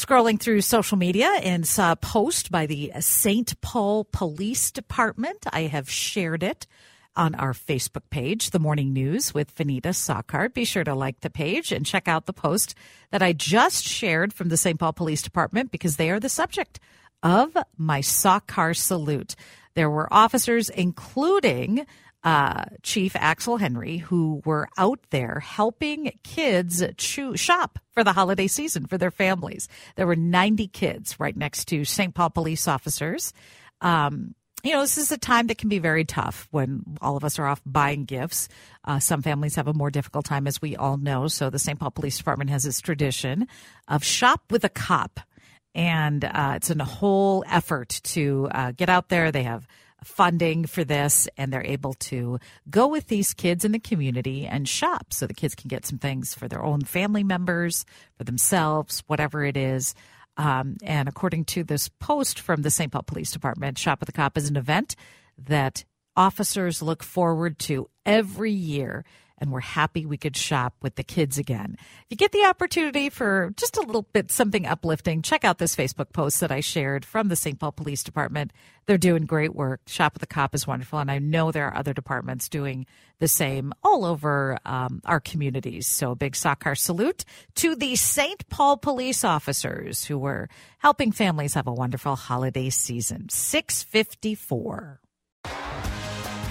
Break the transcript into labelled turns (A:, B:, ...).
A: Scrolling through social media and saw a post by the St. Paul Police Department. I have shared it on our Facebook page, The Morning News with Vineeta Sawkar. Be sure to like the page and check out the post that I just shared from the St. Paul Police Department because they are the subject of my Sawkar salute. There were officers, including uh, Chief Axel Henry, who were out there helping kids chew, shop for the holiday season for their families. There were 90 kids right next to St. Paul police officers. Um, you know, this is a time that can be very tough when all of us are off buying gifts. Uh, some families have a more difficult time, as we all know. So the St. Paul Police Department has this tradition of shop with a cop. And uh, it's a whole effort to uh, get out there. They have funding for this and they're able to go with these kids in the community and shop so the kids can get some things for their own family members, for themselves, whatever it is. Um, and according to this post from the St. Paul Police Department, Shop with the Cop is an event that officers look forward to every year and we're happy we could shop with the kids again. If you get the opportunity for just a little bit something uplifting, check out this Facebook post that I shared from the St. Paul Police Department. They're doing great work. Shop with the Cop is wonderful, and I know there are other departments doing the same all over um, our communities. So big Sawkar salute to the St. Paul police officers who were helping families have a wonderful holiday season. 654.